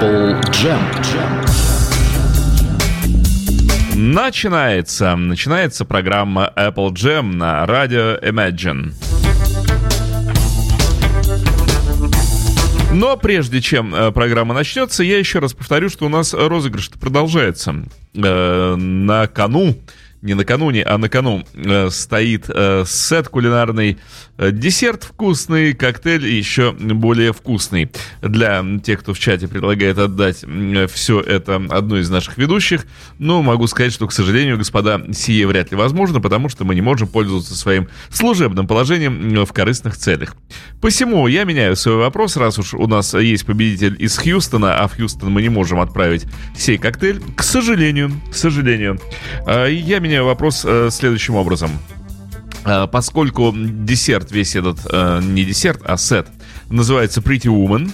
Apple Jam. Начинается, начинается программа Apple Jam на радио Imagine. Но прежде чем э, программа начнется, я еще раз повторю, что у нас розыгрыш продолжается. Э, на кону не накануне, а на кону э, стоит сет кулинарный, десерт вкусный, коктейль еще более вкусный. Для тех, кто в чате предлагает отдать э, все это одной из наших ведущих, но могу сказать, что, к сожалению, господа, сие вряд ли возможно, потому что мы не можем пользоваться своим служебным положением в корыстных целях. Посему я меняю свой вопрос, раз уж у нас есть победитель из Хьюстона, а в Хьюстон мы не можем отправить сей коктейль, к сожалению, к сожалению, э, я меняю вопрос э, следующим образом. Э, поскольку десерт весь этот, э, не десерт, а сет, называется Pretty Woman,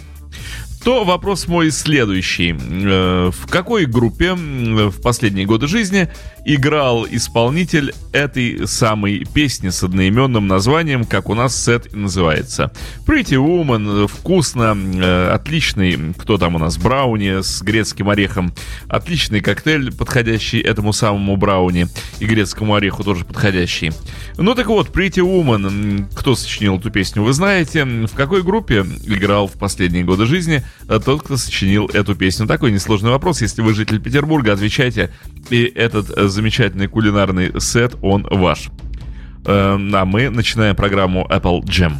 то вопрос мой следующий. Э, в какой группе в последние годы жизни играл исполнитель этой самой песни с одноименным названием, как у нас сет называется. Pretty Woman, вкусно, э, отличный, кто там у нас, брауни с грецким орехом, отличный коктейль, подходящий этому самому брауни и грецкому ореху тоже подходящий. Ну так вот, Pretty Woman, кто сочинил эту песню, вы знаете, в какой группе играл в последние годы жизни тот, кто сочинил эту песню. Такой несложный вопрос, если вы житель Петербурга, отвечайте, и этот замечательный кулинарный сет, он ваш. А мы начинаем программу Apple Jam.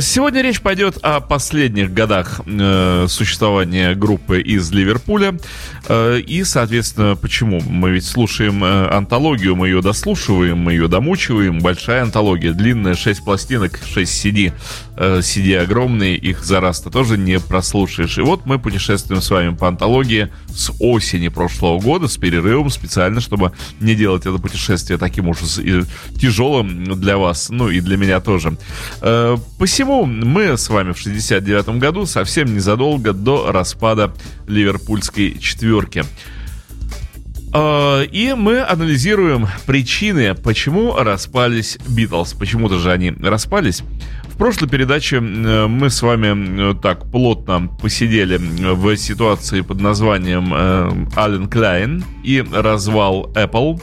Сегодня речь пойдет о последних годах э, существования группы из Ливерпуля. Э, и, соответственно, почему? Мы ведь слушаем э, антологию, мы ее дослушиваем, мы ее домучиваем. Большая антология, длинная, 6 пластинок, 6 CD. Э, CD огромные, их за раз ты тоже не прослушаешь. И вот мы путешествуем с вами по антологии с осени прошлого года, с перерывом специально, чтобы не делать это путешествие таким уж тяжелым для вас, ну и для меня тоже. Э, посему мы с вами в 69 году, совсем незадолго до распада ливерпульской четверки. А, и мы анализируем причины, почему распались Битлз. Почему-то же они распались. Прошлой передаче э, мы с вами э, так плотно посидели в ситуации под названием Ален Клайн и развал Apple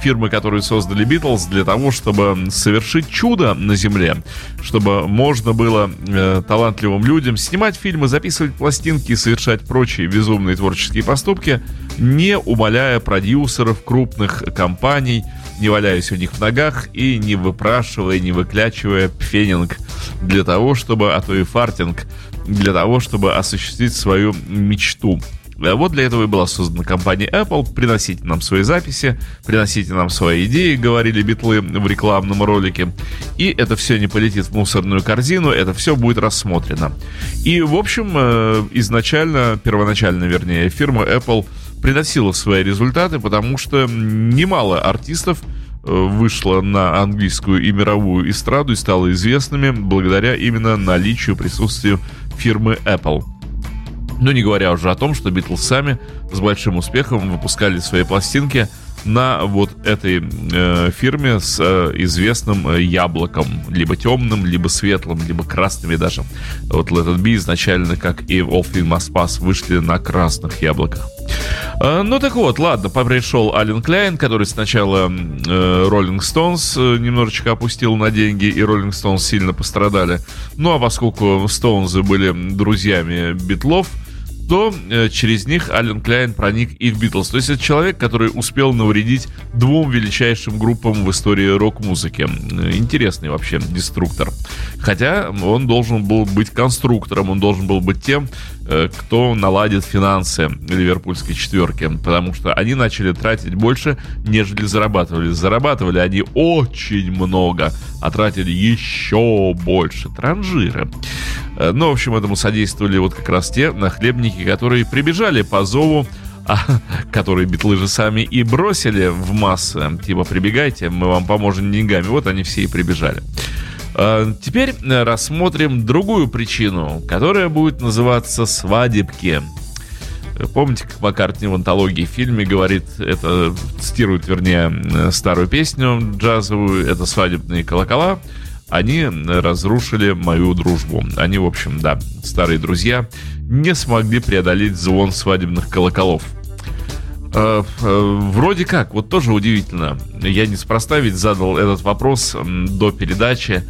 фирмы, которые создали Битлз, для того, чтобы совершить чудо на Земле, чтобы можно было э, талантливым людям снимать фильмы, записывать пластинки и совершать прочие безумные творческие поступки, не умоляя продюсеров крупных компаний, не валяясь у них в ногах и не выпрашивая, не выклячивая пфенинг для того, чтобы, а то и фартинг, для того, чтобы осуществить свою мечту. Э, вот для этого и была создана компания Apple. Приносите нам свои записи, приносите нам свои идеи, говорили битлы в рекламном ролике. И это все не полетит в мусорную корзину, это все будет рассмотрено. И, в общем, э, изначально, первоначально, вернее, фирма Apple приносила свои результаты, потому что немало артистов э, вышло на английскую и мировую эстраду и стало известными благодаря именно наличию присутствия фирмы Apple. Ну, не говоря уже о том, что Битлз сами с большим успехом выпускали свои пластинки на вот этой э, фирме с э, известным э, яблоком, либо темным, либо светлым, либо красными даже. Вот Let It изначально, как и All Things Must Pass, вышли на красных яблоках. Э, ну так вот, ладно, пришел Ален Кляйн, который сначала э, Stones э, немножечко опустил на деньги, и Rolling Stones сильно пострадали. Ну а поскольку Stones были друзьями Битлов, то э, через них Ален Кляйн проник и в Битлз. То есть это человек, который успел навредить двум величайшим группам в истории рок-музыки. Э, интересный вообще деструктор. Хотя он должен был быть конструктором, он должен был быть тем, кто наладит финансы ливерпульской четверки, потому что они начали тратить больше, нежели зарабатывали. Зарабатывали они очень много, а тратили еще больше. Транжиры. Э, ну, в общем, этому содействовали вот как раз те нахлебники, которые прибежали по зову а, которые битлы же сами и бросили в массы. Типа, прибегайте, мы вам поможем деньгами. Вот они все и прибежали. А, теперь э, рассмотрим другую причину, которая будет называться свадебки. Помните, как Маккартни в антологии в фильме говорит, это цитирует, вернее, старую песню джазовую, это свадебные колокола, они разрушили мою дружбу. Они, в общем, да, старые друзья, не смогли преодолеть звон свадебных колоколов. Э, э, вроде как, вот тоже удивительно. Я неспроста ведь задал этот вопрос до передачи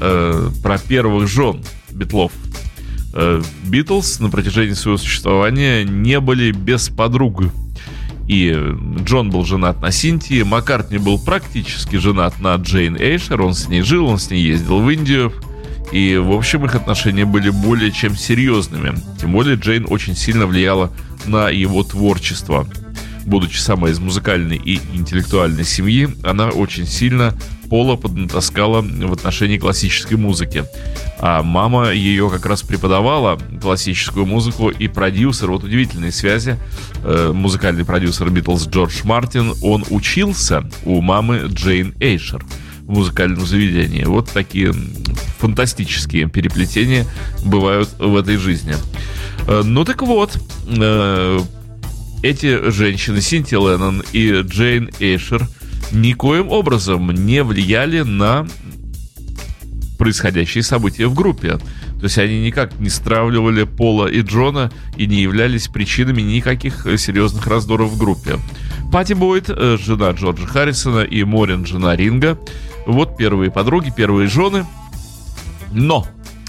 э, про первых жен Битлов. Битлз на протяжении своего существования не были без подруг. И Джон был женат на Синтии, Маккартни был практически женат на Джейн Эйшер, он с ней жил, он с ней ездил в Индию. И, в общем, их отношения были более чем серьезными. Тем более Джейн очень сильно влияла на его творчество будучи самой из музыкальной и интеллектуальной семьи, она очень сильно Пола поднатаскала в отношении классической музыки. А мама ее как раз преподавала классическую музыку и продюсер, вот удивительные связи, э, музыкальный продюсер Битлз Джордж Мартин, он учился у мамы Джейн Эйшер в музыкальном заведении. Вот такие фантастические переплетения бывают в этой жизни. Э, ну так вот, э, эти женщины, Синти Леннон и Джейн Эйшер, никоим образом не влияли на происходящие события в группе. То есть они никак не стравливали Пола и Джона и не являлись причинами никаких серьезных раздоров в группе. Пати Бойд, э, жена Джорджа Харрисона, и Морин, жена Ринга. Вот первые подруги, первые жены. Но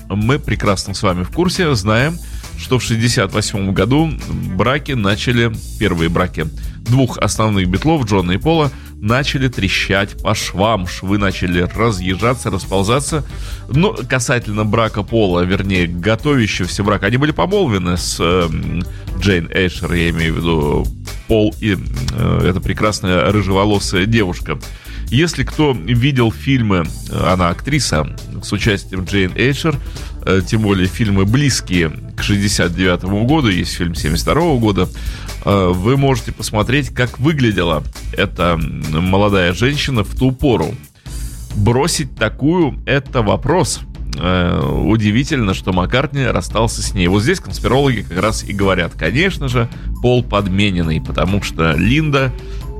мы прекрасно с вами в курсе, знаем, что в 68 году браки начали, первые браки двух основных битлов, Джона и Пола, начали трещать по швам, швы начали разъезжаться, расползаться. Ну, касательно брака Пола, вернее, готовящегося брака, они были помолвлены с э, Джейн Эйшер, я имею в виду Пол и э, эта прекрасная рыжеволосая девушка. Если кто видел фильмы, она актриса с участием Джейн Эйшер, э, тем более фильмы близкие к 69 году, есть фильм 72 года, э, вы можете посмотреть, как выглядела эта молодая женщина в ту пору. Бросить такую – это вопрос. Э, удивительно, что Маккартни расстался с ней. Вот здесь конспирологи как раз и говорят, конечно же, пол подмененный, потому что Линда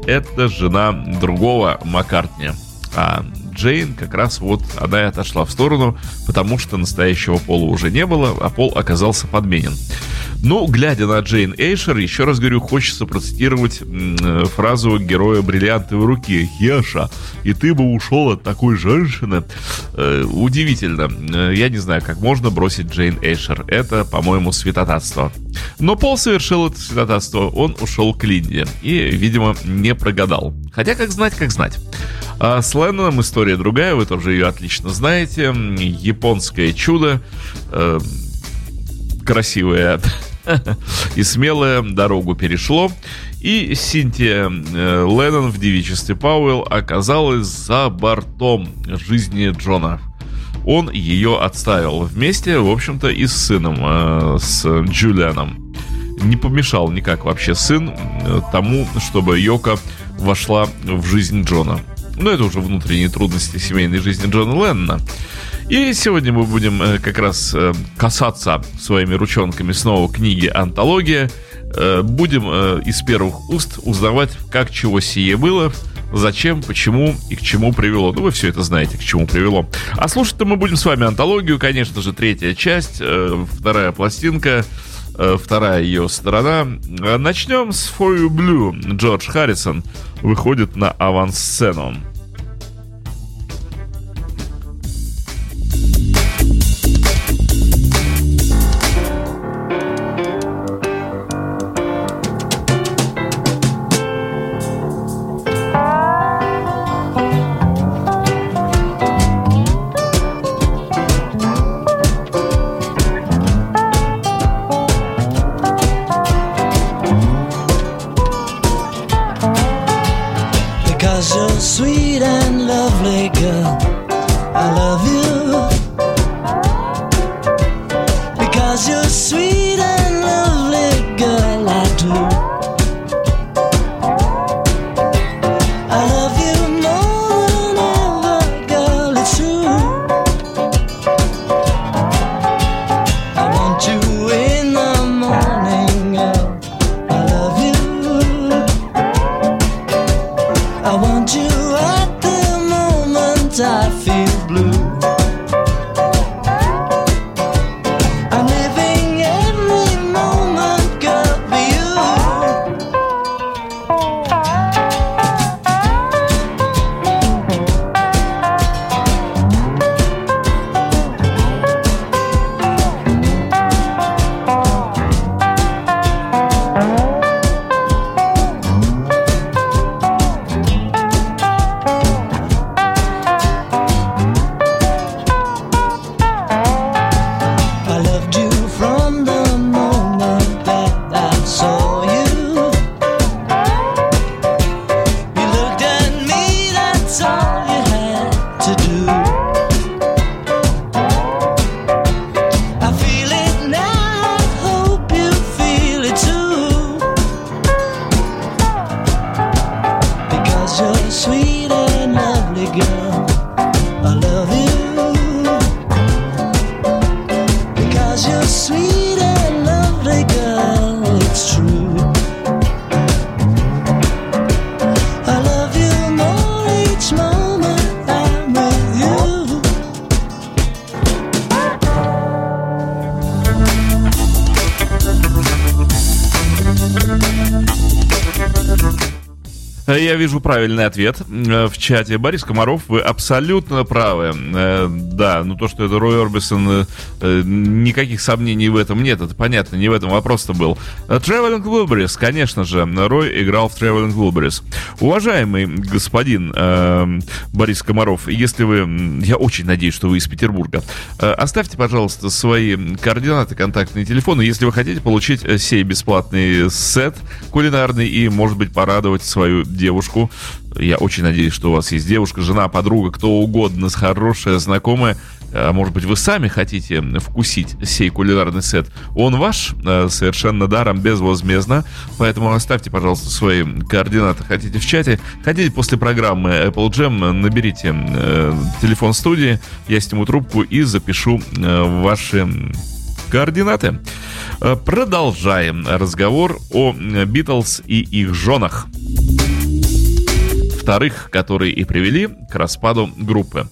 это жена другого Маккартни. А Джейн как раз вот она и отошла в сторону, потому что настоящего пола уже не было, а пол оказался подменен. Ну, глядя на Джейн Эйшер, еще раз говорю, хочется процитировать э, фразу героя бриллиантовой руки. Еша, и ты бы ушел от такой женщины. Э, удивительно. Э, я не знаю, как можно бросить Джейн Эйшер. Это, по-моему, святотатство. Но Пол совершил это святотатство. Он ушел к Линде. И, видимо, не прогадал. Хотя, как знать, как знать. А с Ленноном история другая, вы тоже ее отлично знаете. Японское чудо. Э, красивое и смелое дорогу перешло. И Синтия э, Леннон в девичестве Пауэлл оказалась за бортом жизни Джона. Он ее отставил вместе, в общем-то, и с сыном, э, с Джулианом. Не помешал никак вообще сын э, тому, чтобы Йока вошла в жизнь Джона. Но это уже внутренние трудности семейной жизни Джона Леннона. И сегодня мы будем э, как раз э, касаться своими ручонками снова книги «Антология». Э, будем из первых уст узнавать, как чего сие было, зачем, почему и к чему привело. Ну, вы все это знаете, к чему привело. А слушать-то мы будем с вами антологию, конечно же, третья часть, вторая пластинка, вторая ее сторона. Начнем с For You Blue. Джордж Харрисон выходит на авансцену. Правильный ответ э, в чате. Борис Комаров, вы абсолютно правы. Э, да, ну то, что это Рой Орбисон, э, никаких сомнений в этом нет. Это понятно, не в этом вопрос-то был. Traveling Wilburys, конечно же, Рой играл в Traveling Wilburys. Уважаемый господин Борис Комаров, если вы... Я очень надеюсь, что вы из Петербурга. Оставьте, пожалуйста, свои координаты, контактные телефоны, если вы хотите получить сей бесплатный сет кулинарный и, может быть, порадовать свою девушку. Я очень надеюсь, что у вас есть девушка, жена, подруга, кто угодно, хорошая, знакомая. А может быть, вы сами хотите вкусить сей кулинарный сет. Он ваш э, совершенно даром, безвозмездно. Поэтому оставьте, пожалуйста, свои координаты. Хотите в чате, хотите после программы Apple Jam, наберите э, телефон студии, я сниму трубку и запишу э, ваши координаты. Продолжаем разговор о Битлз и их женах вторых, которые и привели к распаду группы.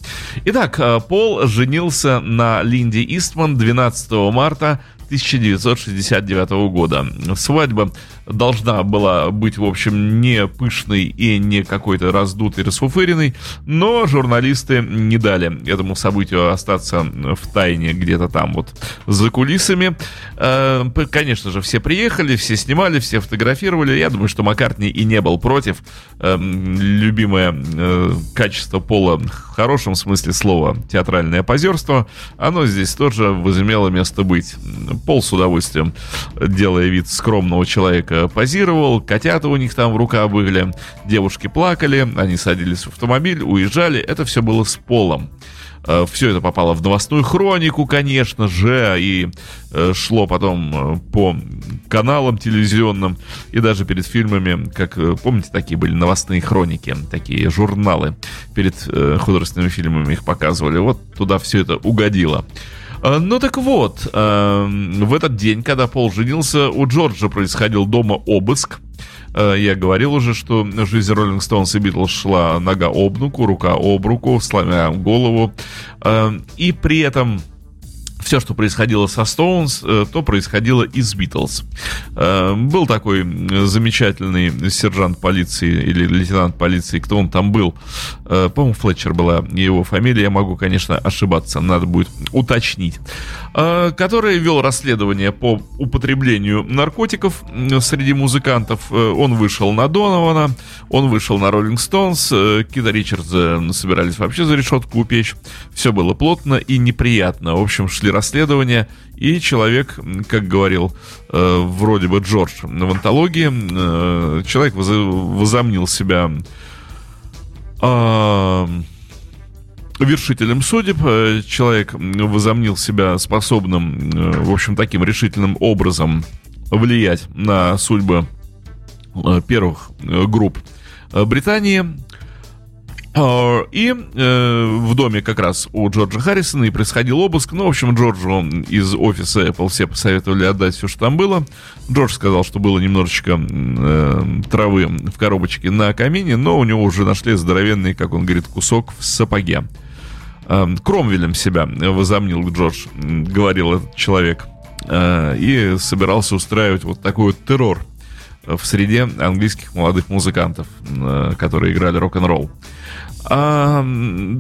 Итак, э, Пол женился на Линде Истман 12 марта 1969 года. Свадьба должна была быть, в общем, не пышной и не какой-то раздутой, расфуфыренной, но журналисты не дали этому событию остаться в тайне где-то там вот за кулисами. Э, конечно же, все приехали, все снимали, все фотографировали. Я думаю, что Маккартни и не был против. Эм, любимое э, качество Пола в хорошем смысле слова театральное позерство, оно здесь тоже возымело место быть. Пол с удовольствием, делая вид скромного человека, позировал, котята у них там в руках были, девушки плакали, они садились в автомобиль, уезжали, это все было с Полом. Э, все это попало в новостную хронику, конечно же, и э, шло потом э, по каналам телевизионным и даже перед фильмами, как, помните, такие были новостные хроники, такие журналы перед художественными фильмами их показывали. Вот туда все это угодило. Ну так вот, в этот день, когда Пол женился, у Джорджа происходил дома обыск. Я говорил уже, что жизнь Роллинг Стоунс и Битлз шла нога об ногу, рука об руку, сломя голову. И при этом все, что происходило со Stones, э, то происходило и с. Э, был такой замечательный сержант полиции или лейтенант полиции, кто он там был. Э, по-моему, Флетчер была его фамилия, я могу, конечно, ошибаться, надо будет уточнить. Который вел расследование по употреблению наркотиков среди музыкантов. Он вышел на Донована, он вышел на Роллинг Стоунс, Кида Ричардса собирались вообще за решетку упечь. Все было плотно и неприятно. В общем, шли расследования, и человек, как говорил э, вроде бы Джордж в антологии, э, человек возомнил себя э, вершителем судеб, э, человек возомнил себя способным, э, в общем, таким решительным образом влиять на судьбы э, первых групп Британии, и э, в доме как раз у Джорджа Харрисона и происходил обыск. Ну, в общем, Джорджу из офиса Apple все посоветовали отдать все, что там было. Джордж сказал, что было немножечко э, травы в коробочке на камине, но у него уже нашли здоровенный, как он говорит, кусок в сапоге. Э, Кромвелем себя возомнил Джордж, говорил этот человек. Э, и собирался устраивать вот такой вот террор в среде английских молодых музыкантов, э, которые играли рок-н-ролл. А,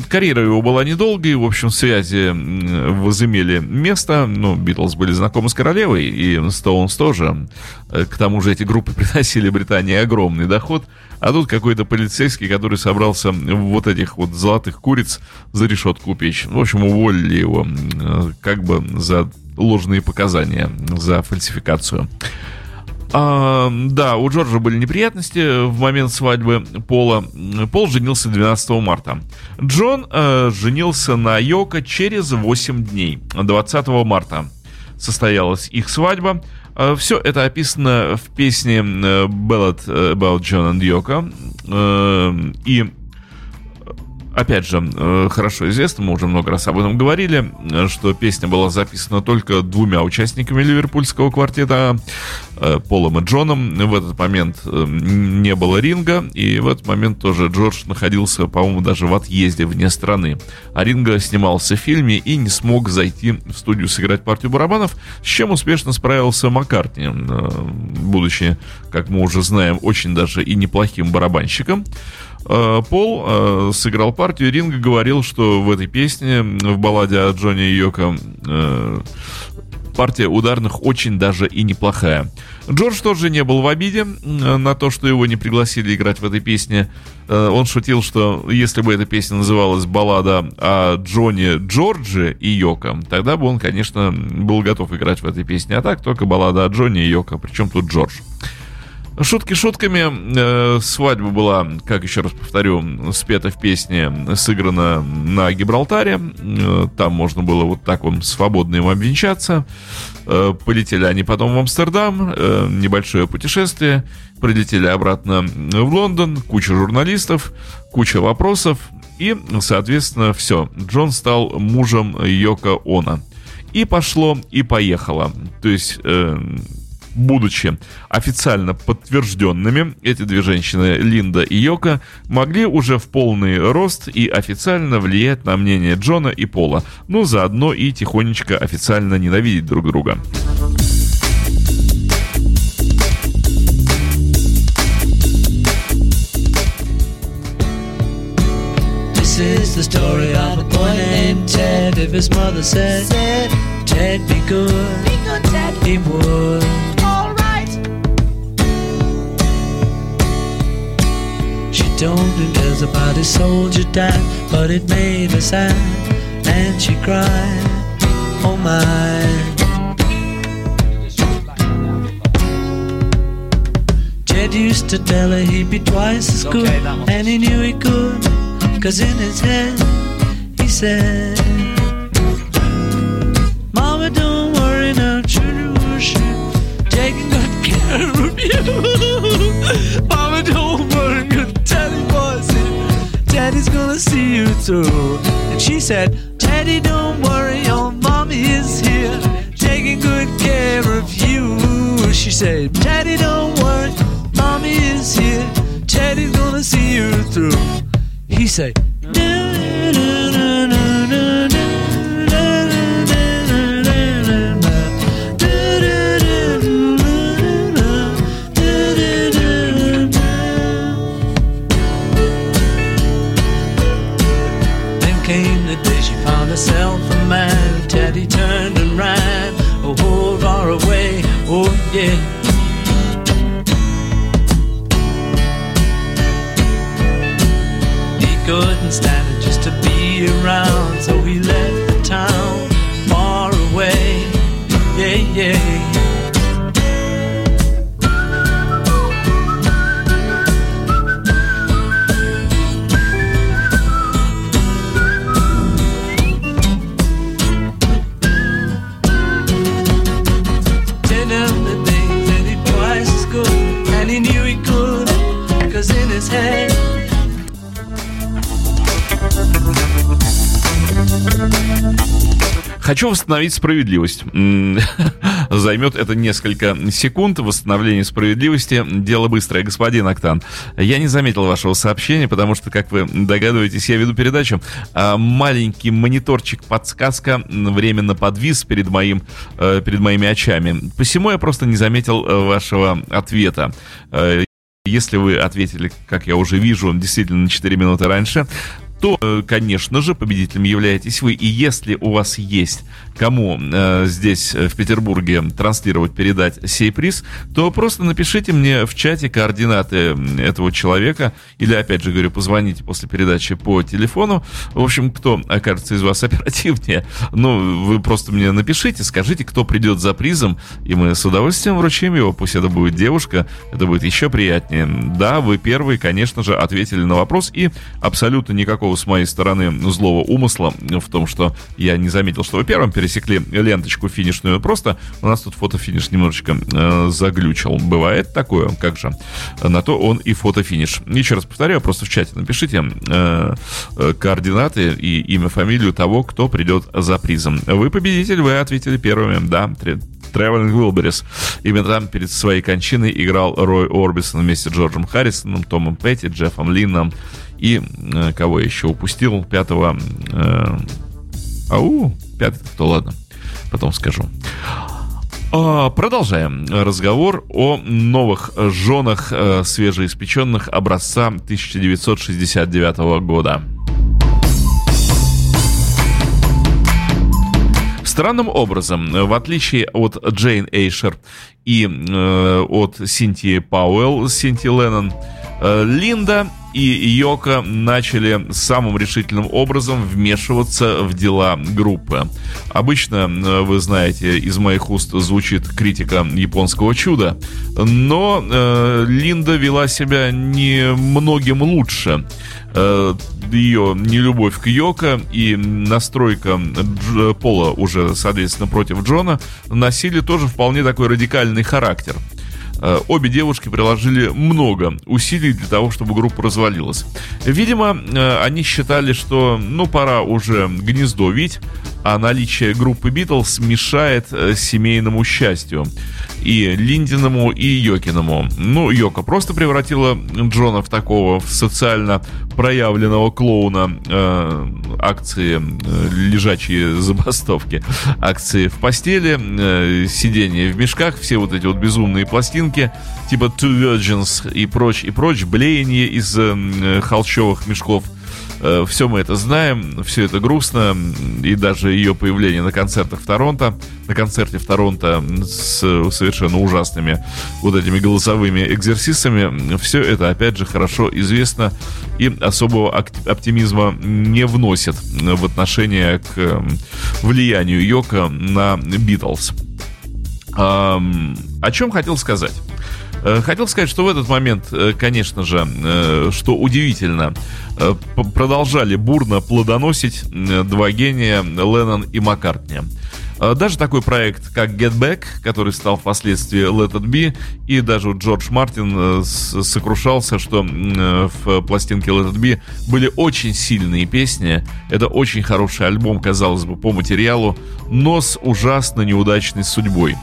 карьера его была недолгой, в общем, связи возымели место. Ну, Битлз были знакомы с королевой, и Стоунс тоже. Э, к тому же эти группы приносили Британии огромный доход. А тут какой-то полицейский, который собрался вот этих вот золотых куриц за решетку печь. В общем, уволили его э, как бы за ложные показания, за фальсификацию. А, да, у Джорджа были неприятности в момент свадьбы Пола. Пол женился 12 марта. Джон э, женился на Йоко через 8 дней, 20 марта состоялась их свадьба. Э, все это описано в песне э, Ballad About John and Yoko. Э, и опять же, э, хорошо известно, мы уже много раз об этом говорили, э, что песня была записана только двумя участниками ливерпульского квартета, э, Полом и Джоном. В этот момент не было ринга, и в этот момент тоже Джордж находился, по-моему, даже в отъезде вне страны. А ринга снимался в фильме и не смог зайти в студию сыграть партию барабанов, с чем успешно справился Маккартни, будучи, как мы уже знаем, очень даже и неплохим барабанщиком. Э, Пол э, сыграл партию, Ринга говорил, что в этой песне, в балладе о Джонни Йоко, э, партия ударных очень даже и неплохая. Джордж тоже не был в обиде на то, что его не пригласили играть в этой песне. Он шутил, что если бы эта песня называлась «Баллада о Джонни, Джорджи и Йоко», тогда бы он, конечно, был готов играть в этой песне. А так только баллада о Джонни и Йоко. Причем тут Джордж. Шутки шутками. Э, свадьба была, как еще раз повторю, спета в песне, сыграна на Гибралтаре. Э, там можно было вот так вот свободно им обвенчаться. Э, полетели они потом в Амстердам. Небольшое путешествие. Прилетели обратно в Лондон. Куча журналистов, куча вопросов. И, соответственно, все. Джон стал мужем Йока Она. И пошло, и поехало. То есть... Э, будучи официально подтвержденными, эти две женщины, Линда и Йока, могли уже в полный рост и официально влиять на мнение Джона и Пола, но заодно и тихонечко официально ненавидеть друг друга. This is the story of a boy named Ted. If his mother said, Ted, be good, be good Ted. he would. Told her there's a body soldier died, but it made her sad, and she cried, oh my. Jed used to tell her he'd be twice as good, and he knew he could, cause in his head he said, Mama, don't worry now, children worship, taking good care of you. Mama, don't worry, Daddy's gonna see you through. And she said, Teddy, don't worry, your mommy is here, taking good care of you. She said, Teddy, don't worry, mommy is here, Teddy's gonna see you through. He said, myself Хочу восстановить справедливость. Займет это несколько секунд. Восстановление справедливости. Дело быстрое, господин Октан. Я не заметил вашего сообщения, потому что, как вы догадываетесь, я веду передачу. А маленький мониторчик подсказка временно подвис перед, моим, э, перед моими очами. Посему я просто не заметил э, вашего ответа. Э, если вы ответили, как я уже вижу, действительно на 4 минуты раньше, то, э, конечно же, победителем являетесь вы. И если у вас есть кому э, здесь, э, в Петербурге, транслировать, передать сей приз, то просто напишите мне в чате координаты этого человека, или, опять же говорю, позвоните после передачи по телефону. В общем, кто окажется из вас оперативнее, ну, вы просто мне напишите, скажите, кто придет за призом, и мы с удовольствием вручим его. Пусть это будет девушка, это будет еще приятнее. Да, вы первый, конечно же, ответили на вопрос, и абсолютно никакого с моей стороны злого умысла в том, что я не заметил, что вы первым пересекли ленточку финишную, просто у нас тут фотофиниш немножечко э, заглючил. Бывает такое, как же. На то он и фотофиниш. Еще раз повторяю, просто в чате напишите э, э, координаты и имя, фамилию того, кто придет за призом. Вы победитель, вы ответили первыми, да, Traveling Wilburys. Именно там перед своей кончиной играл Рой Орбисон вместе с Джорджем Харрисоном, Томом Петти, Джеффом Линном и э, кого еще упустил, пятого... Э, ау, Пятый, то ладно, потом скажу. А, продолжаем разговор о новых женах э, свежеиспеченных образца 1969 года. Странным образом, в отличие от Джейн Эйшер и э, от Синтии Пауэлл, Синти Леннон, э, Линда и Йока начали самым решительным образом вмешиваться в дела группы. Обычно, э, вы знаете, из моих уст звучит критика японского чуда, но э, Линда вела себя не многим лучше. Э, ее нелюбовь к Йоко и настройка Дж- Пола уже, соответственно, против Джона носили тоже вполне такой радикальный характер. Э, обе девушки приложили много усилий для того, чтобы группа развалилась. Видимо, э, они считали, что ну пора уже гнездо вить, а наличие группы Битлз мешает э, семейному счастью. И Линдиному, и Йокиному. Ну, Йока просто превратила Джона в такого в социально проявленного клоуна э, акции э, лежачие забастовки, акции в постели, э, сидение в мешках, все вот эти вот безумные пластинки, типа Two Virgins и прочь, и прочь, блеяние из э, холщовых мешков – Э, все мы это знаем, все это грустно, и даже ее появление на концертах в Торонто, на концерте в Торонто с совершенно ужасными вот этими голосовыми экзерсисами, все это, опять же, хорошо известно и особого оптимизма не вносит в отношение к влиянию Йока на Битлз. О чем хотел сказать? Э, хотел сказать, что в этот момент, э, конечно же, э, что удивительно, продолжали бурно плодоносить два гения Леннон и Маккартни. Даже такой проект, как Get Back, который стал впоследствии Let It Be, и даже Джордж Мартин сокрушался, что в пластинке Let It Be были очень сильные песни. Это очень хороший альбом, казалось бы, по материалу, но с ужасно неудачной судьбой.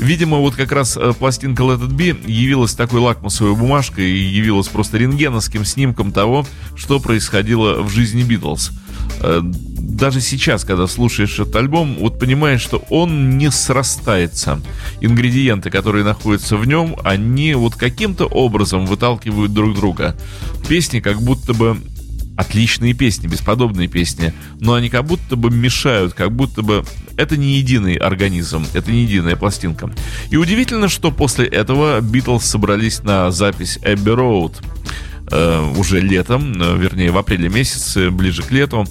Видимо, вот как раз э, пластинка Let It Be явилась такой лакмусовой бумажкой и явилась просто рентгеновским снимком того, что происходило в жизни Битлз э, даже сейчас, когда слушаешь этот альбом, вот понимаешь, что он не срастается. Ингредиенты, которые находятся в нем, они вот каким-то образом выталкивают друг друга. Песни как будто бы отличные песни, бесподобные песни, но они как будто бы мешают, как будто бы это не единый организм, это не единая пластинка. И удивительно, что после этого Битлз собрались на запись Abbey Road э, уже летом, э, вернее в апреле месяце, ближе к лету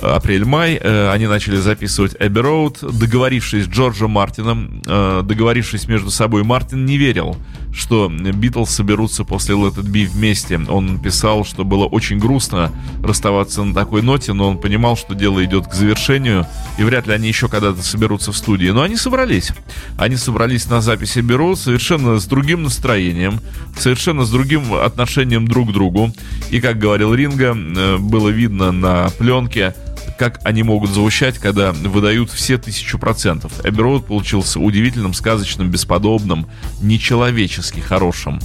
апрель-май, э, они начали записывать Abbey Road, договорившись с Джорджем Мартином, э, договорившись между собой, Мартин не верил, что Битлз соберутся после Let It Be вместе. Он писал, что было очень грустно расставаться на такой ноте, но он понимал, что дело идет к завершению, и вряд ли они еще когда-то соберутся в студии. Но они собрались. Они собрались на записи Road совершенно с другим настроением, совершенно с другим отношением друг к другу. И, как говорил Ринга, э, было видно на пленке, как они могут звучать, когда выдают все тысячу процентов. Эбби получился удивительным, сказочным, бесподобным, нечеловечески хорошим.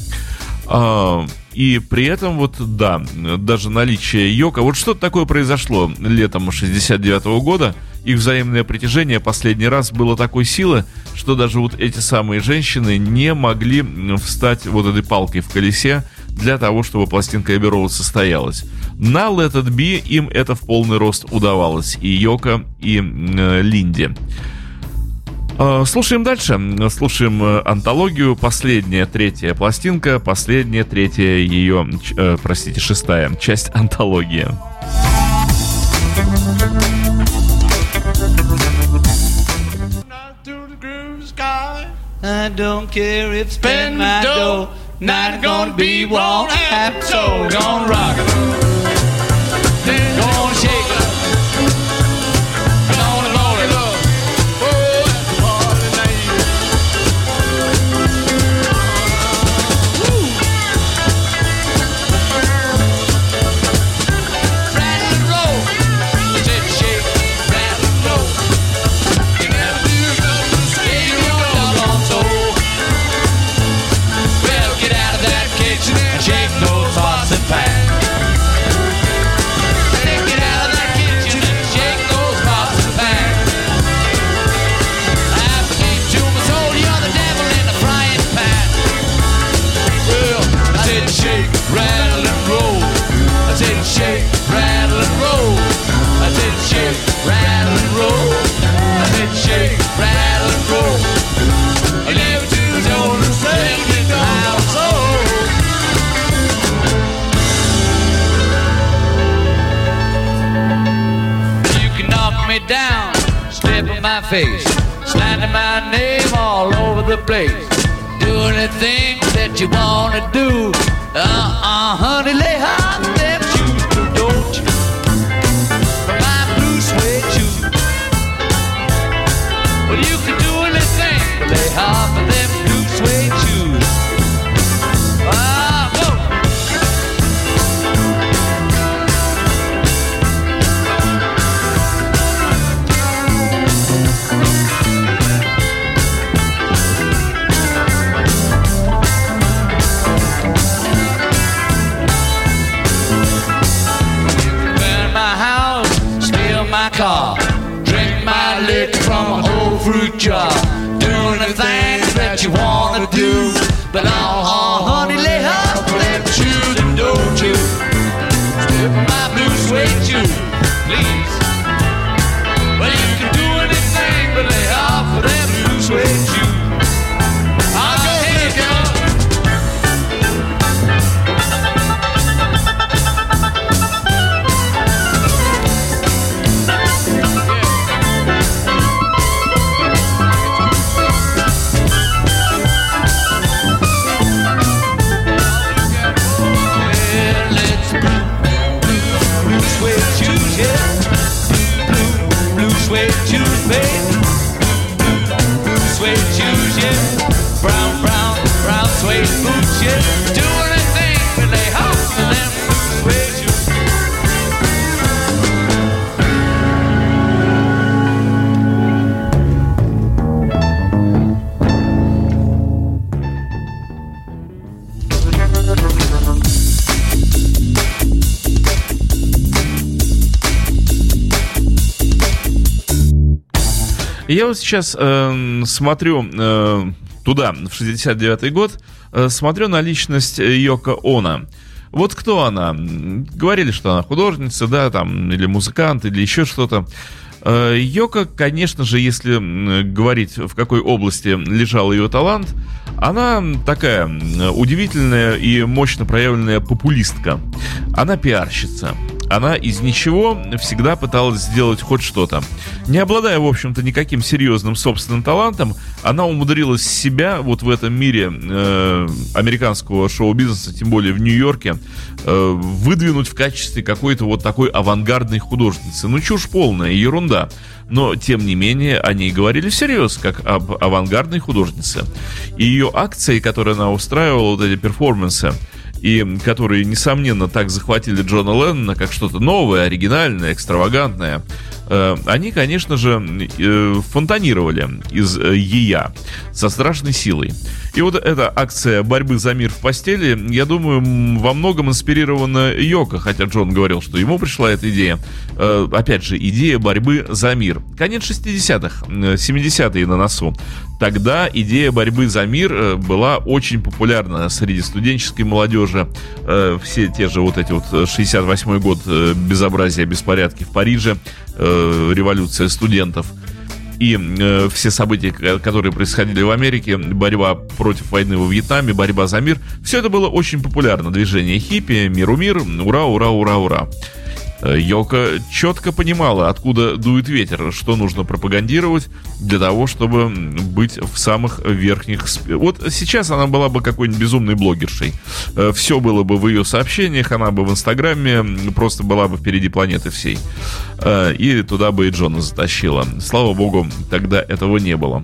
А, и при этом вот, да, даже наличие Йока... Вот что такое произошло летом 69 -го года. Их взаимное притяжение последний раз было такой силы, что даже вот эти самые женщины не могли встать вот этой палкой в колесе для того, чтобы пластинка Эбби Роуд состоялась. На Let It Be им это в полный рост удавалось. И Йока, и э, Линди. Э, слушаем дальше. Слушаем э, антологию. Последняя, третья пластинка. Последняя, третья ее, э, простите, шестая часть антологии. I don't care if spend my dough, not gonna be wrong, so gonna rock face, my name all over the place. Do anything that you wanna do. Brown, brown, brown suede boots, yeah. Я вот сейчас э, смотрю э, туда, в 69-й год, э, смотрю на личность Йока Она. Вот кто она? Говорили, что она художница, да, там, или музыкант, или еще что-то. Э, Йока, конечно же, если говорить, в какой области лежал ее талант, она такая удивительная и мощно проявленная популистка. Она пиарщица она из ничего всегда пыталась сделать хоть что-то. Не обладая, в общем-то, никаким серьезным собственным талантом, она умудрилась себя вот в этом мире э, американского шоу-бизнеса, тем более в Нью-Йорке, э, выдвинуть в качестве какой-то вот такой авангардной художницы. Ну, чушь полная, ерунда. Но, тем не менее, они говорили всерьез, как об авангардной художнице. И ее акции, которые она устраивала, вот эти перформансы, и которые, несомненно, так захватили Джона Леннона, как что-то новое, оригинальное, экстравагантное, Э, они, конечно же, э, фонтанировали из э, ЕЯ со страшной силой. И вот эта акция борьбы за мир в постели, я думаю, во многом инспирирована Йоко, хотя Джон говорил, что ему пришла эта идея. Опять же, идея борьбы за мир. Конец 60-х, 70-е на носу. Тогда идея борьбы за мир была очень популярна среди студенческой молодежи. Все те же вот эти вот 68-й год безобразия, беспорядки в Париже, революция студентов и э, все события, которые происходили в Америке, борьба против войны во Вьетнаме, борьба за мир, все это было очень популярно. Движение хиппи, миру мир, ура, ура, ура, ура. Э, Йока четко понимала, откуда дует ветер, что нужно пропагандировать для того, чтобы быть в самых верхних... Вот сейчас она была бы какой-нибудь безумной блогершей. Э, Все было бы в ее сообщениях, она бы в Инстаграме просто была бы впереди планеты всей. Э, и туда бы и Джона затащила. Слава богу, тогда этого не было.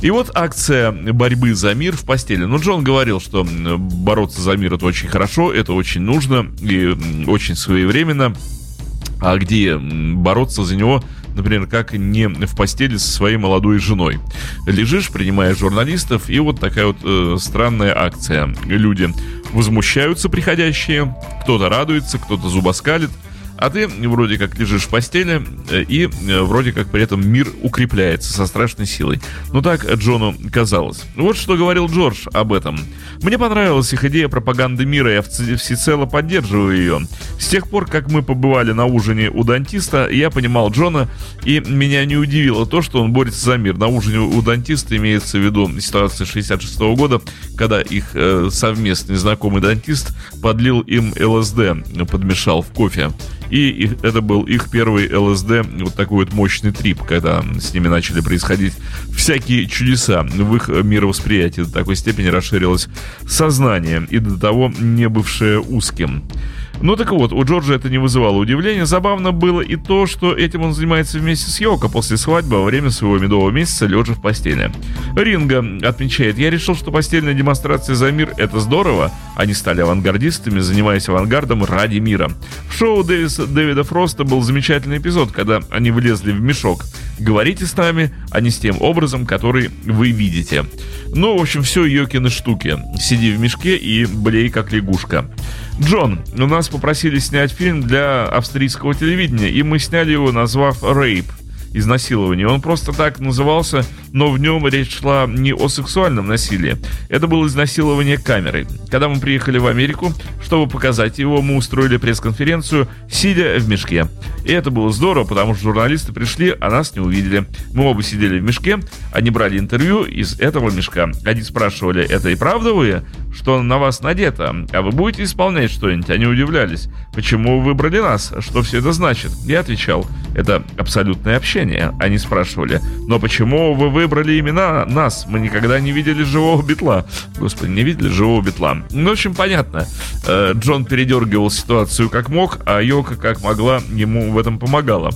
И вот акция борьбы за мир в постели. Ну, Джон говорил, что бороться за мир это очень хорошо, это очень нужно и очень своевременно а где бороться за него, например, как не в постели со своей молодой женой. Лежишь, принимаешь журналистов, и вот такая вот э, странная акция. Люди возмущаются приходящие, кто-то радуется, кто-то зубоскалит, а ты вроде как лежишь в постели, э, и э, вроде как при этом мир укрепляется со страшной силой. Ну так Джону казалось. Вот что говорил Джордж об этом. Мне понравилась их идея пропаганды мира, я всецело поддерживаю ее. С тех пор, как мы побывали на ужине у дантиста, я понимал Джона, и меня не удивило то, что он борется за мир. На ужине у дантиста имеется в виду ситуация 66 -го года, когда их э, совместный знакомый дантист подлил им ЛСД, подмешал в кофе. И это был их первый ЛСД, вот такой вот мощный трип, когда с ними начали происходить всякие чудеса. В их мировосприятии до такой степени расширилось сознание и до того не бывшее узким. Ну так вот, у Джорджа это не вызывало удивления. Забавно было и то, что этим он занимается вместе с Йоко после свадьбы во время своего медового месяца лежа в постели. Ринга отмечает, я решил, что постельная демонстрация за мир это здорово. Они стали авангардистами, занимаясь авангардом ради мира. В шоу Дэвиса, Дэвида Фроста был замечательный эпизод, когда они влезли в мешок. Говорите с нами, а не с тем образом, который вы видите. Ну, в общем, все Йокины штуки. Сиди в мешке и блей как лягушка. Джон, у нас попросили снять фильм для австрийского телевидения, и мы сняли его, назвав «Рейп» изнасилования. Он просто так назывался, но в нем речь шла не о сексуальном насилии. Это было изнасилование камерой. Когда мы приехали в Америку, чтобы показать его, мы устроили пресс-конференцию, сидя в мешке. И это было здорово, потому что журналисты пришли, а нас не увидели. Мы оба сидели в мешке, они брали интервью из этого мешка. Они спрашивали, это и правда вы? Что на вас надето? А вы будете исполнять что-нибудь? Они удивлялись. Почему вы выбрали нас? Что все это значит? Я отвечал, это абсолютное общение. Они спрашивали, но почему вы выбрали именно нас? Мы никогда не видели живого битла. Господи, не видели живого битла. Ну, в общем, понятно. Э, Джон передергивал ситуацию как мог, а Йока как могла ему в этом помогала.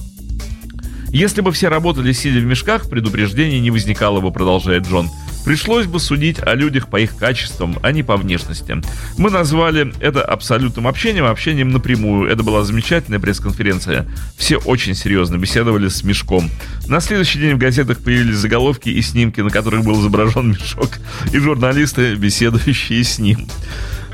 Если бы все работали сидя в мешках, предупреждений не возникало бы, продолжает Джон. Пришлось бы судить о людях по их качествам, а не по внешности. Мы назвали это абсолютным общением, общением напрямую. Это была замечательная пресс-конференция. Все очень серьезно беседовали с мешком. На следующий день в газетах появились заголовки и снимки, на которых был изображен мешок, и журналисты, беседующие с ним.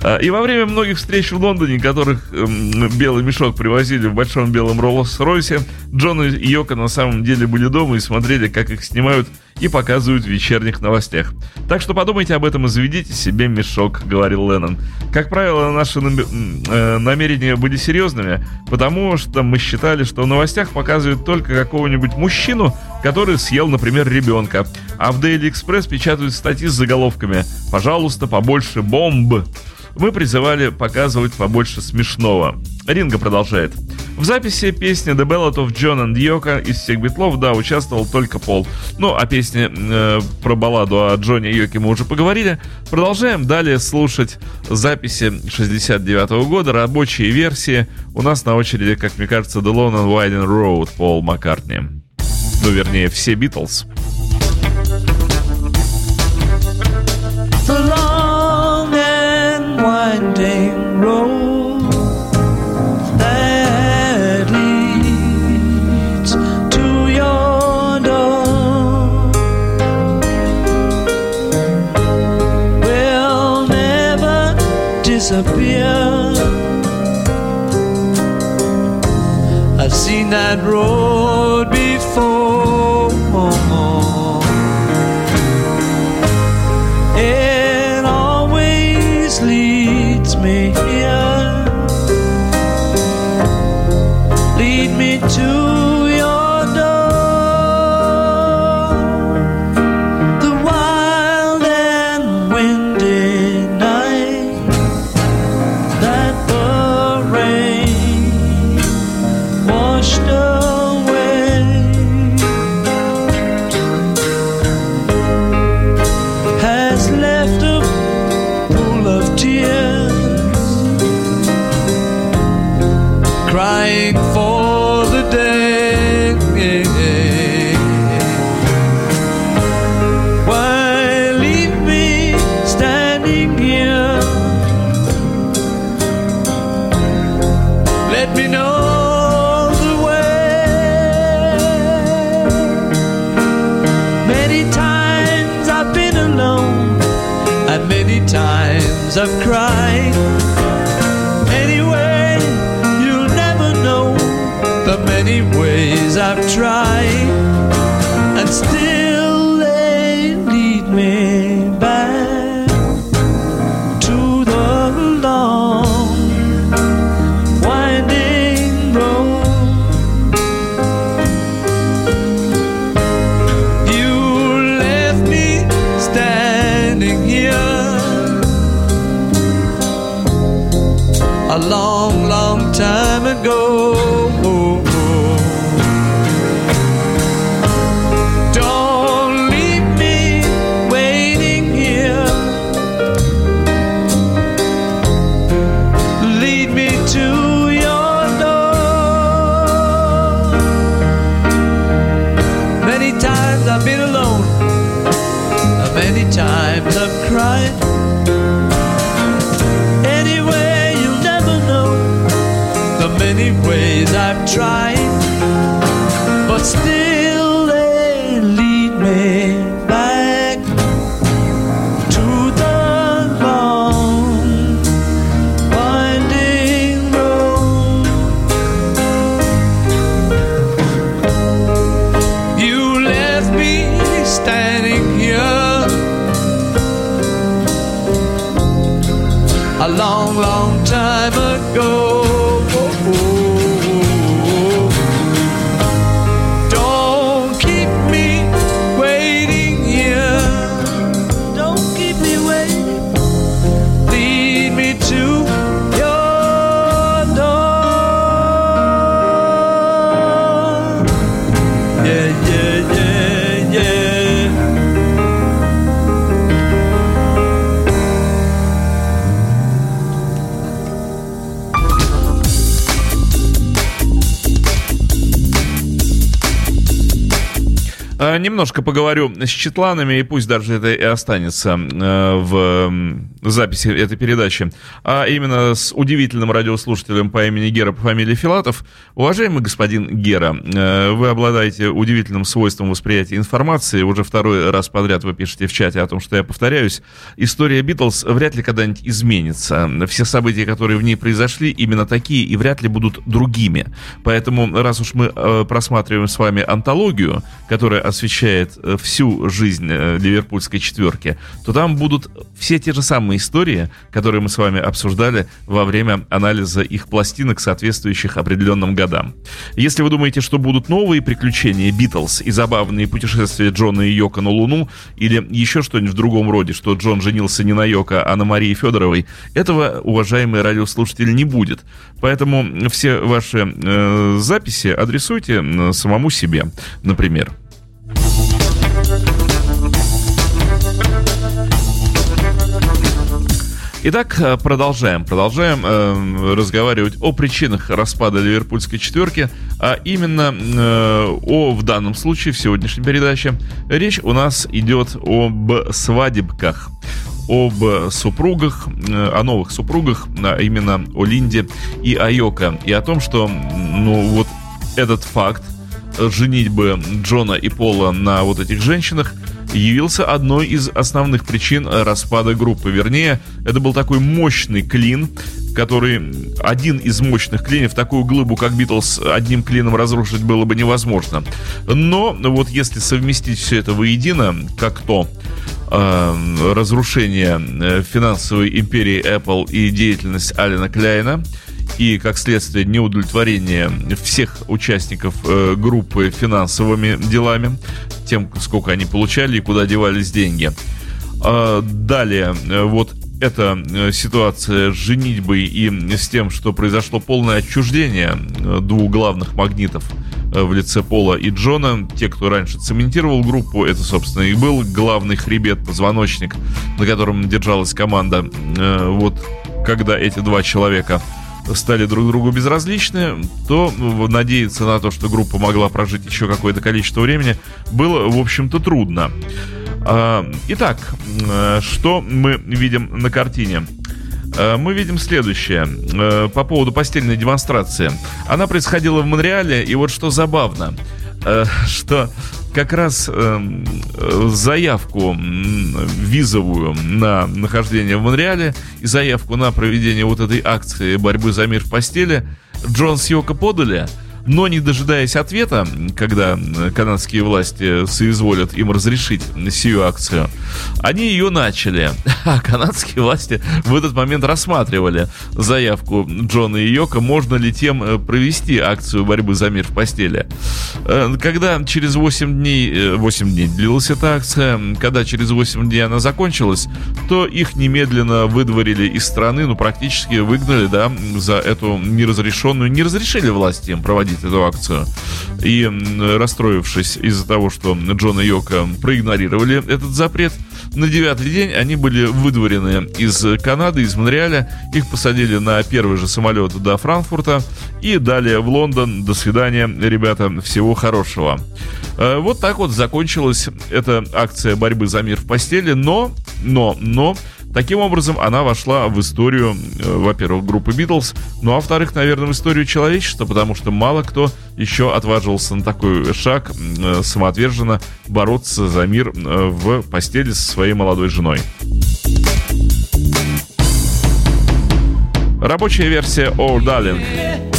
А, и во время многих встреч в Лондоне, которых эм, белый мешок привозили в большом белом Роллс-Ройсе, Джон и Йока на самом деле были дома и смотрели, как их снимают и показывают в вечерних новостях. Так что подумайте об этом и заведите себе мешок, говорил Леннон. Как правило, наши э, намерения были серьезными, потому что мы считали, что в новостях показывают только какого-нибудь мужчину, который съел, например, ребенка. А в Daily Express печатают статьи с заголовками «Пожалуйста, побольше бомб» мы призывали показывать побольше смешного. Ринга продолжает. В записи песни The Ballad of John and Yoko из всех битлов, да, участвовал только Пол. Ну, о песне э, про балладу о Джоне и Йоке мы уже поговорили. Продолжаем далее слушать записи 69 -го года, рабочие версии. У нас на очереди, как мне кажется, The Lone and Winding Road Пол Маккартни. Ну, вернее, все Битлз. disappear. I've seen that road. soul. Many times I've cried. Anyway, you'll never know the many ways I've tried, but still time ago. Немножко поговорю с Четланами, и пусть даже это и останется э, в записи этой передачи, а именно с удивительным радиослушателем по имени Гера по фамилии Филатов. Уважаемый господин Гера, э, вы обладаете удивительным свойством восприятия информации. Уже второй раз подряд вы пишете в чате о том, что я повторяюсь. История Битлз вряд ли когда-нибудь изменится. Все события, которые в ней произошли, именно такие и вряд ли будут другими. Поэтому, раз уж мы э, просматриваем с вами антологию, которая освещает э, всю жизнь ливерпульской четверки, то там будут все те же самые истории, которые мы с вами обсуждали во время анализа их пластинок, соответствующих определенным годам. Если вы думаете, что будут новые приключения Битлз и забавные путешествия Джона и Йока на Луну, или еще что-нибудь в другом роде, что Джон женился не на Йоко, а на Марии Федоровой, этого, уважаемые радиослушатели, не будет. Поэтому все ваши э, записи адресуйте э, самому себе, например. Итак, э, продолжаем. Продолжаем э, разговаривать о причинах распада ливерпульской четверки, а именно э, о, в данном случае, в сегодняшней передаче, речь у нас идет об свадебках об супругах, э, о новых супругах, а именно о Линде и Айока, и о том, что, ну, вот этот факт женитьбы Джона и Пола на вот этих женщинах явился одной из основных причин распада группы. Вернее, это был такой мощный клин, который один из мощных клиньев, такую глыбу, как Битлз, одним клином разрушить было бы невозможно. Но вот если совместить все это воедино, как то э, разрушение э, финансовой империи Apple и деятельность Алина Кляйна, и, как следствие, неудовлетворение всех участников э, группы финансовыми делами, тем, сколько они получали и куда девались деньги. А, далее, э, вот эта э, ситуация с женитьбой и с тем, что произошло полное отчуждение э, двух главных магнитов в лице Пола и Джона. Те, кто раньше цементировал группу, это, собственно, и был главный хребет, позвоночник, на котором держалась команда. Вот когда эти два человека стали друг другу безразличны, то надеяться на то, что группа могла прожить еще какое-то количество времени, было, в общем-то, трудно. А, итак, э, что мы видим на картине? Э, мы видим следующее э, по поводу постельной демонстрации. Она происходила в Монреале, и вот что забавно, что как раз заявку визовую на нахождение в Монреале и заявку на проведение вот этой акции борьбы за мир в постели. Джон с Йоко подали – но не дожидаясь ответа, когда канадские власти соизволят им разрешить сию акцию, они ее начали. А канадские власти в этот момент рассматривали заявку Джона и Йока, можно ли тем э, провести акцию борьбы за мир в постели. Э, когда через 8 дней, 8 э, дней длилась эта акция, когда через 8 дней она закончилась, то их немедленно выдворили из страны, ну практически выгнали, да, за эту неразрешенную, не разрешили власти им проводить проводить эту акцию. И расстроившись из-за того, что Джон и Йока проигнорировали этот запрет, на девятый день они были выдворены из Канады, из Монреаля. Их посадили на первый же самолет до Франкфурта и далее в Лондон. До свидания, ребята, всего хорошего. Э, вот так вот закончилась эта акция борьбы за мир в постели, но, но, но Таким образом, она вошла в историю, э, во-первых, группы Битлз, ну а во-вторых, наверное, в историю человечества, потому что мало кто еще отваживался на такой шаг э, самоотверженно бороться за мир э, в постели со своей молодой женой. Рабочая версия «Oh Darling».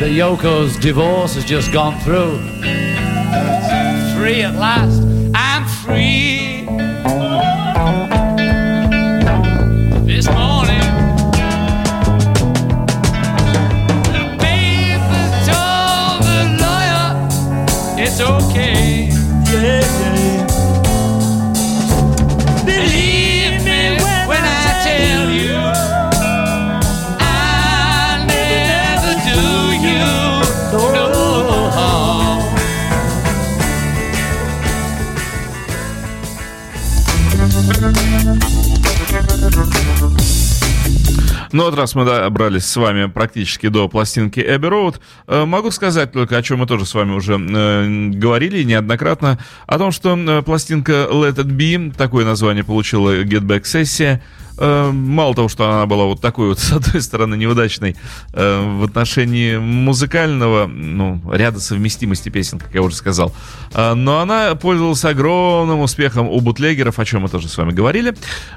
That Yoko's divorce has just gone through. Free at last. I'm free. Ну вот раз мы добрались с вами практически до пластинки Abbey Road, э, могу сказать только, о чем мы тоже с вами уже э, говорили неоднократно, о том, что э, пластинка Let It Be, такое название получила Get Back сессия, мало того, что она была вот такой вот, с одной стороны, неудачной э, в отношении музыкального, ну, ряда совместимости песен, как я уже сказал, э, но она пользовалась огромным успехом у бутлегеров, о чем мы тоже с вами говорили.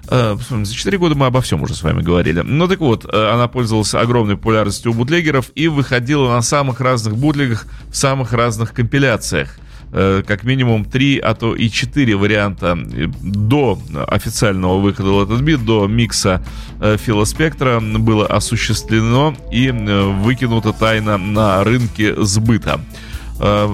Э, за 4 года мы обо всем уже с вами говорили. Ну так вот, она пользовалась огромной популярностью у бутлегеров и выходила на самых разных бутлегах, в самых разных компиляциях как минимум три, а то и четыре варианта э, до официального выхода Let It до микса э, Фила Спектра было осуществлено и э, выкинуто тайно на рынке сбыта. Э,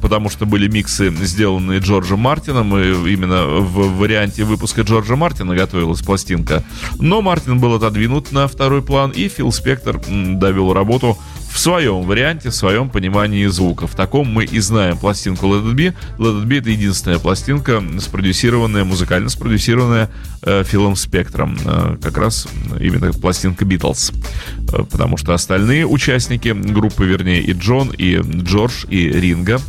Потому что были миксы, сделанные Джорджем Мартином, и именно в варианте выпуска Джорджа Мартина готовилась пластинка. Но Мартин был отодвинут на второй план, и Фил Спектр довел работу в своем варианте, в своем понимании звука. В таком мы и знаем пластинку Let It Be. Let It Be это единственная пластинка, спродюсированная, музыкально спродюсированная э, Филом Спектром. Э, как раз именно пластинка Битлз. Э, потому что остальные участники группы, вернее, и Джон, и Джордж, и Ринга,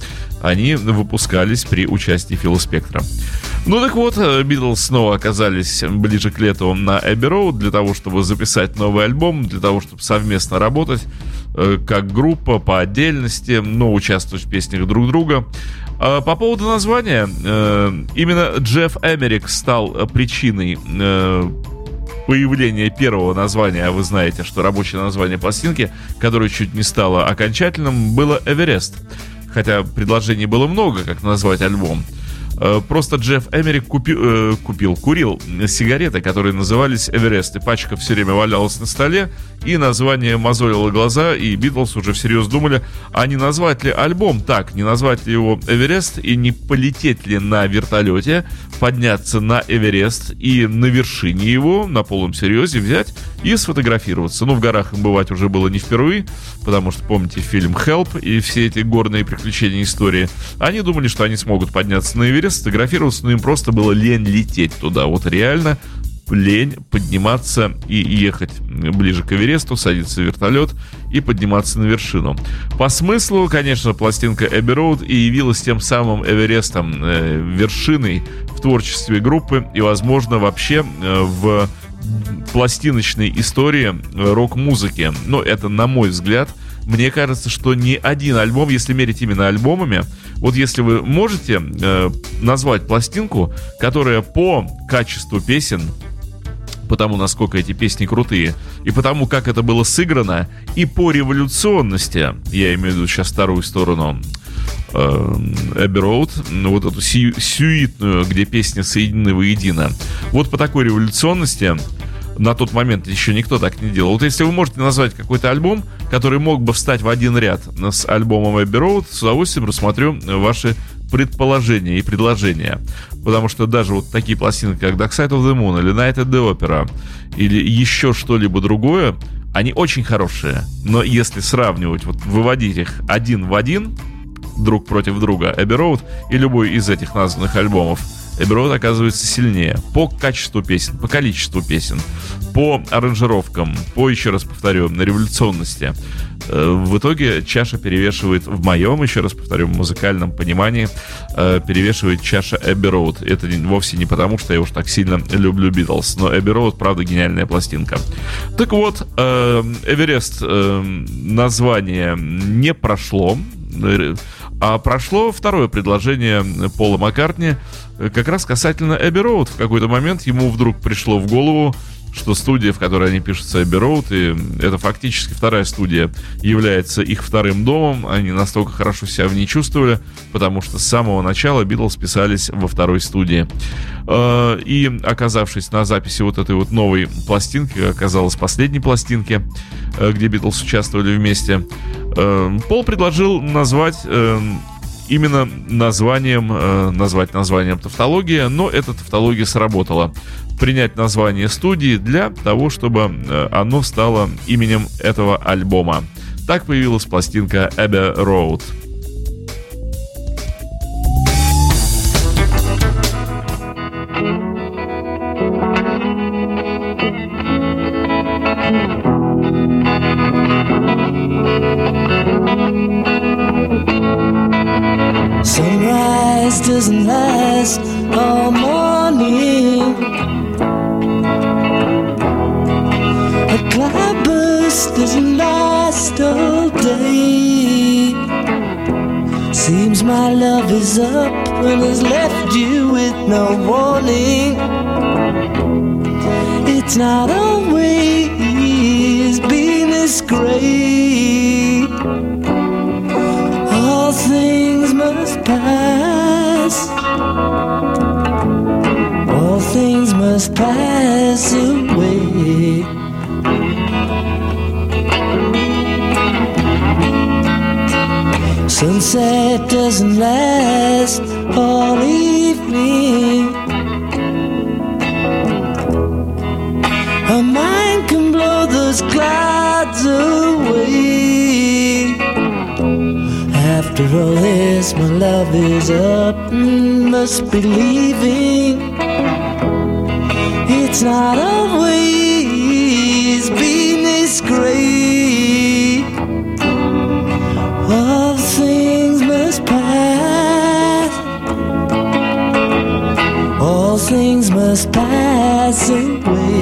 они выпускались при участии Фила Спектра. Ну так вот, Битлз снова оказались ближе к лету на Эбби Роуд для того, чтобы записать новый альбом, для того, чтобы совместно работать э, как группа по отдельности, но участвовать в песнях друг друга. А По поводу названия, э, именно Джефф Эмерик стал э, причиной э, появления первого названия, а вы знаете, что рабочее название пластинки, которое чуть не стало окончательным, было «Эверест». Хотя предложений было много, как назвать альбом. Э, Просто Джефф Эмерик купи, э, купил, курил сигареты, которые назывались Эверест. И пачка все время валялась на столе, и название мозолило глаза, и Битлз уже всерьез думали, а не назвать ли альбом так, не назвать ли его Эверест, и не полететь ли на вертолете, подняться на Эверест и на вершине его, на полном серьезе, взять и сфотографироваться. Ну, в горах им бывать уже было не впервые, потому что, помните, фильм «Help» и все эти горные приключения истории. Они думали, что они смогут подняться на Эверест, сфотографироваться, но им просто было лень лететь туда. Вот реально лень подниматься и ехать ближе к Эвересту, садиться в вертолет и подниматься на вершину. По смыслу, конечно, пластинка Abbey Road и явилась тем самым Эверестом, э, вершиной в творчестве группы и, возможно, вообще э, в пластиночной истории э, рок-музыки. Но это, на мой взгляд, мне кажется, что ни один альбом, если мерить именно альбомами, вот если вы можете э, назвать пластинку, которая по качеству песен, потому насколько эти песни крутые, и потому как это было сыграно, и по революционности, я имею в виду сейчас вторую сторону, Эбби Роуд, вот эту сью- сюитную, где песни соединены воедино. Вот по такой революционности на тот момент еще никто так не делал. Вот если вы можете назвать какой-то альбом, который мог бы встать в один ряд с альбомом Эбби Роуд, с удовольствием рассмотрю ваши предположения и предложения. Потому что даже вот такие пластинки, как Dark Side of the Moon или Night at the Opera, или еще что-либо другое, они очень хорошие. Но если сравнивать, вот выводить их один в один, друг против друга Эбби Роуд и любой из этих названных альбомов, Эбби Роуд оказывается сильнее по качеству песен, по количеству песен, по аранжировкам, по, еще раз повторю, на революционности. Э, в итоге чаша перевешивает, в моем, еще раз повторю, музыкальном понимании, э, перевешивает чаша Эбби Роуд. Это вовсе не потому, что я уж так сильно люблю Битлз, но Эбби Роуд, правда, гениальная пластинка. Так вот, э, Эверест название не прошло, а прошло второе предложение Пола Маккартни, как раз касательно Эбби Роуд. В какой-то момент ему вдруг пришло в голову, что студия, в которой они пишутся Эбби Роуд, и это фактически вторая студия, является их вторым домом. Они настолько хорошо себя в ней чувствовали, потому что с самого начала Битлз писались во второй студии. Э, и оказавшись на записи вот этой вот новой пластинки, оказалось последней пластинки, э, где Битлз участвовали вместе, э, Пол предложил назвать именно названием, назвать названием тавтология, но эта тавтология сработала. Принять название студии для того, чтобы э, оно стало именем этого альбома. Так появилась пластинка Abbey Road.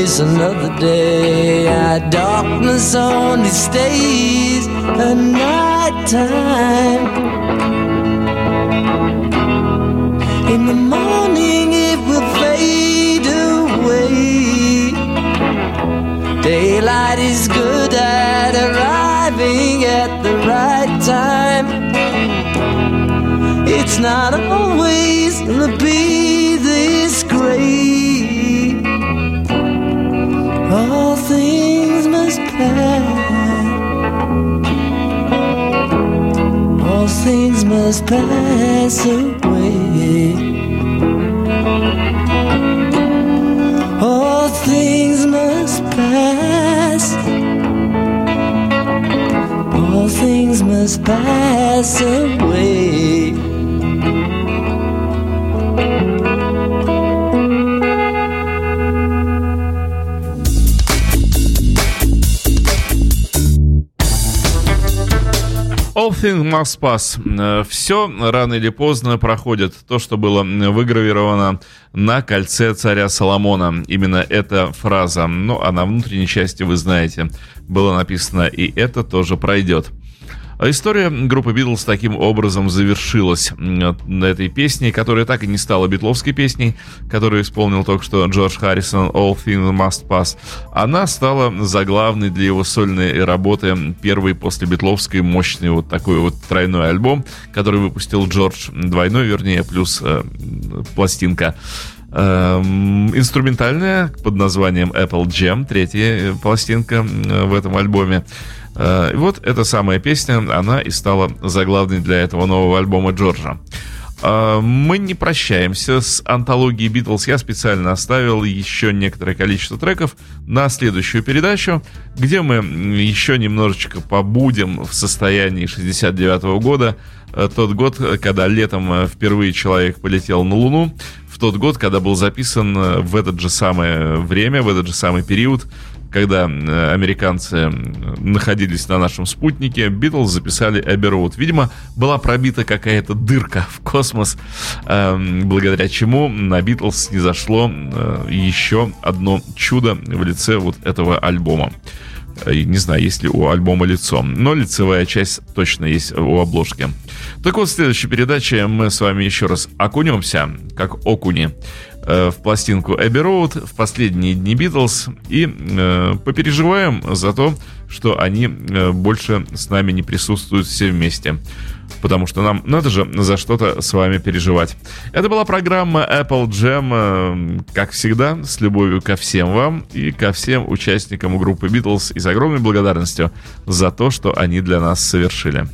Face another day. Our darkness only stays at night time. In the morning, it will fade away. Daylight is good at arriving at the right time. It's not always gonna be things must pass. All things must pass away. All things must pass. All things must pass away. All things must pass. Э, Все рано или поздно проходит. То, что было выгравировано на кольце царя Соломона. Именно эта фраза. Ну, а на внутренней части, вы знаете, было написано «И это тоже пройдет». А история группы Битлз таким образом завершилась на этой песне, которая так и не стала битловской песней, которую исполнил только что Джордж Харрисон «All Things Must Pass». Она стала заглавной для его сольной работы, первой после битловской мощный вот такой вот тройной альбом, который выпустил Джордж, двойной вернее, плюс э, пластинка. Эм, инструментальная под названием Apple Jam, третья пластинка в этом альбоме. И вот эта самая песня, она и стала заглавной для этого нового альбома Джорджа. А, мы не прощаемся с антологией Битлз. Я специально оставил еще некоторое количество треков на следующую передачу, где мы еще немножечко побудем в состоянии 69 -го года. Э, тот год, когда летом э, впервые человек полетел на Луну. В тот год, когда был записан э, в это же самое время, в этот же самый период когда э, американцы находились на нашем спутнике, Битлз записали Road. Видимо, была пробита какая-то дырка в космос, эм, благодаря чему на Битлз не зашло э, еще одно чудо в лице вот этого альбома. Э, не знаю, есть ли у альбома лицо, но лицевая часть точно есть у обложки. Так вот, в следующей передаче мы с вами еще раз окунемся, как окуни, в пластинку Abbey Road в последние дни Битлз и э, попереживаем за то, что они э, больше с нами не присутствуют все вместе. Потому что нам надо же за что-то с вами переживать. Это была программа Apple Jam, э, как всегда, с любовью ко всем вам и ко всем участникам группы Битлз и с огромной благодарностью за то, что они для нас совершили.